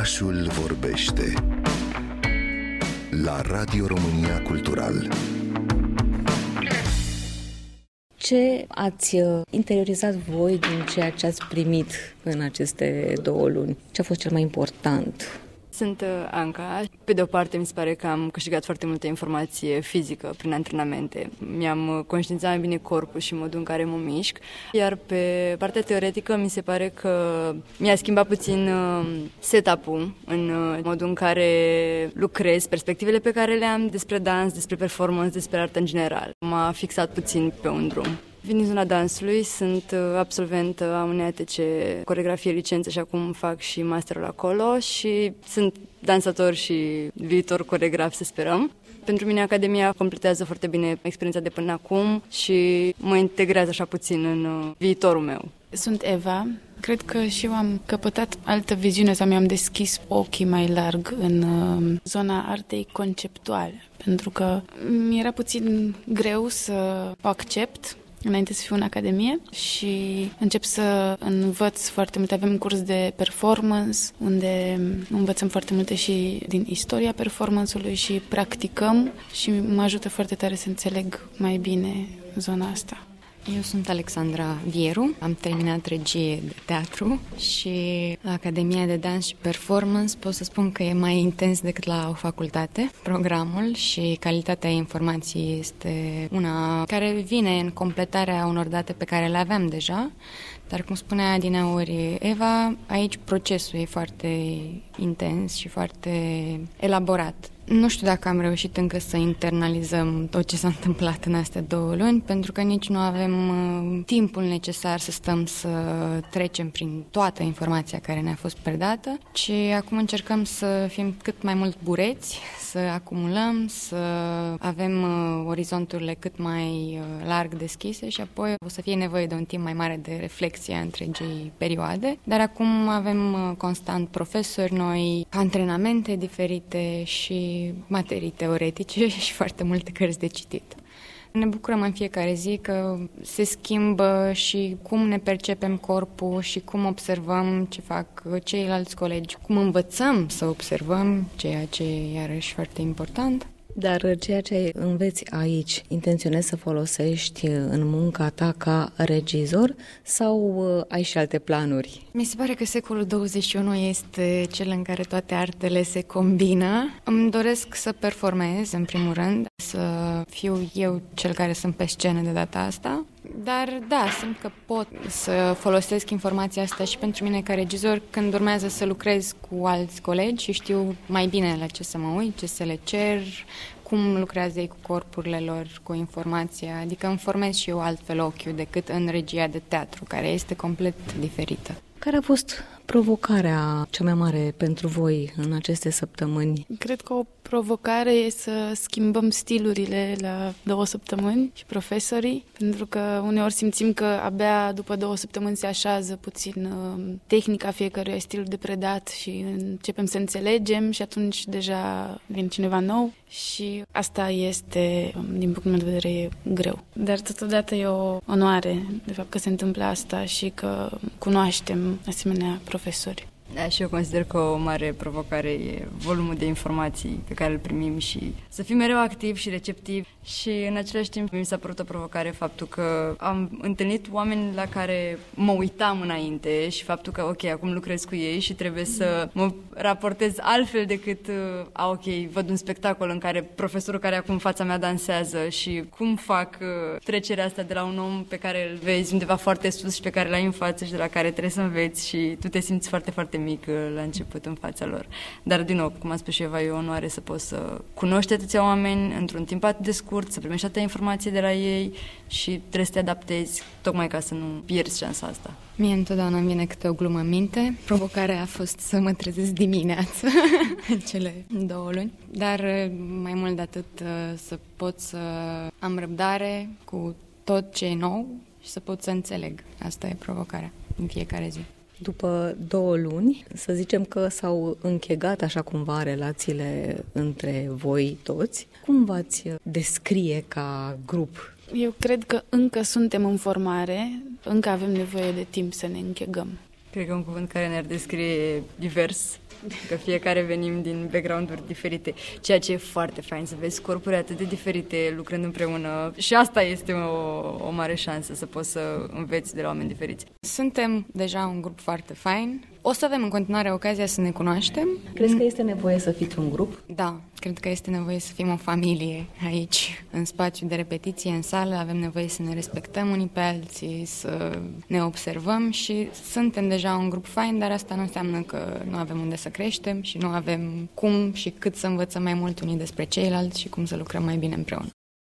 Orașul vorbește la Radio România Cultural. Ce ați uh, interiorizat voi din ceea ce ați primit în aceste două luni? Ce a fost cel mai important? Sunt uh, Anca. Pe de o parte, mi se pare că am câștigat foarte multă informație fizică prin antrenamente. Mi-am uh, conștientizat mai bine corpul și modul în care mă mișc. Iar pe partea teoretică, mi se pare că mi-a schimbat puțin uh, setup-ul în modul în care lucrez, perspectivele pe care le am despre dans, despre performance, despre artă în general. M-a fixat puțin pe un drum. Vin din zona dansului, sunt uh, absolvent a unei ATC coregrafie licență și acum fac și masterul acolo și sunt dansator și viitor coregraf, să sperăm. Pentru mine Academia completează foarte bine experiența de până acum și mă integrează așa puțin în uh, viitorul meu. Sunt Eva. Cred că și eu am căpătat altă viziune sau mi-am deschis ochii mai larg în uh, zona artei conceptuale, pentru că mi era puțin greu să o accept înainte să fiu în academie și încep să învăț foarte multe. Avem un curs de performance unde învățăm foarte multe și din istoria performanceului și practicăm și mă ajută foarte tare să înțeleg mai bine zona asta. Eu sunt Alexandra Vieru, am terminat regie de teatru și la Academia de Dans și Performance pot să spun că e mai intens decât la o facultate. Programul și calitatea informației este una care vine în completarea unor date pe care le aveam deja, dar cum spunea Adineauri Eva, aici procesul e foarte intens și foarte elaborat. Nu știu dacă am reușit încă să internalizăm tot ce s-a întâmplat în astea două luni, pentru că nici nu avem uh, timpul necesar să stăm să trecem prin toată informația care ne-a fost predată, ci acum încercăm să fim cât mai mult bureți, să acumulăm, să avem uh, orizonturile cât mai uh, larg deschise și apoi o să fie nevoie de un timp mai mare de reflexie a întregii perioade. Dar acum avem uh, constant profesori noi, antrenamente diferite și materii teoretice și foarte multe cărți de citit. Ne bucurăm în fiecare zi că se schimbă și cum ne percepem corpul și cum observăm ce fac ceilalți colegi, cum învățăm să observăm, ceea ce e iarăși foarte important. Dar ceea ce înveți aici, intenționezi să folosești în munca ta ca regizor sau uh, ai și alte planuri? Mi se pare că secolul 21 este cel în care toate artele se combină. Îmi doresc să performez, în primul rând, să fiu eu cel care sunt pe scenă de data asta. Dar da, simt că pot să folosesc informația asta și pentru mine ca regizor când urmează să lucrez cu alți colegi și știu mai bine la ce să mă uit, ce să le cer, cum lucrează ei cu corpurile lor, cu informația, adică îmi formez și eu altfel ochiul decât în regia de teatru, care este complet diferită. Care a fost provocarea cea mai mare pentru voi în aceste săptămâni? Cred că o provocare e să schimbăm stilurile la două săptămâni și profesorii, pentru că uneori simțim că abia după două săptămâni se așează puțin uh, tehnica fiecăruia, stilul de predat și începem să înțelegem și atunci deja vine cineva nou și asta este, um, din punctul meu de vedere, greu. Dar totodată e o onoare de fapt că se întâmplă asta și că cunoaștem asemenea profesori. Da, și eu consider că o mare provocare e volumul de informații pe care îl primim și să fim mereu activi și receptivi. Și în același timp mi s-a părut o provocare faptul că am întâlnit oameni la care mă uitam înainte și faptul că, ok, acum lucrez cu ei și trebuie să mă raportez altfel decât, a, ok, văd un spectacol în care profesorul care acum în fața mea dansează și cum fac uh, trecerea asta de la un om pe care îl vezi undeva foarte sus și pe care l-ai în față și de la care trebuie să înveți și tu te simți foarte, foarte mic uh, la început în fața lor. Dar, din nou, cum a spus și Eva, e o onoare să poți să cunoști atâția oameni într-un timp atât de scurt, să primești atâtea informații de la ei și trebuie să te adaptezi tocmai ca să nu pierzi șansa asta. Mie întotdeauna îmi vine câte o glumă în minte. Provocarea a fost să mă trezesc dimineață în cele două luni, dar mai mult de atât să pot să am răbdare cu tot ce e nou și să pot să înțeleg. Asta e provocarea în fiecare zi. După două luni, să zicem că s-au închegat așa cumva relațiile între voi toți. Cum v-ați descrie ca grup? Eu cred că încă suntem în formare, încă avem nevoie de timp să ne închegăm. Cred că un cuvânt care ne-ar descrie divers, că fiecare venim din background-uri diferite, ceea ce e foarte fain să vezi corpuri atât de diferite lucrând împreună și asta este o, o mare șansă să poți să înveți de la oameni diferiți. Suntem deja un grup foarte fain, o să avem în continuare ocazia să ne cunoaștem. Crezi că este nevoie să fiți un grup? Da, cred că este nevoie să fim o familie aici, în spațiu de repetiție, în sală. Avem nevoie să ne respectăm unii pe alții, să ne observăm și suntem deja un grup fain, dar asta nu înseamnă că nu avem unde să creștem și nu avem cum și cât să învățăm mai mult unii despre ceilalți și cum să lucrăm mai bine împreună.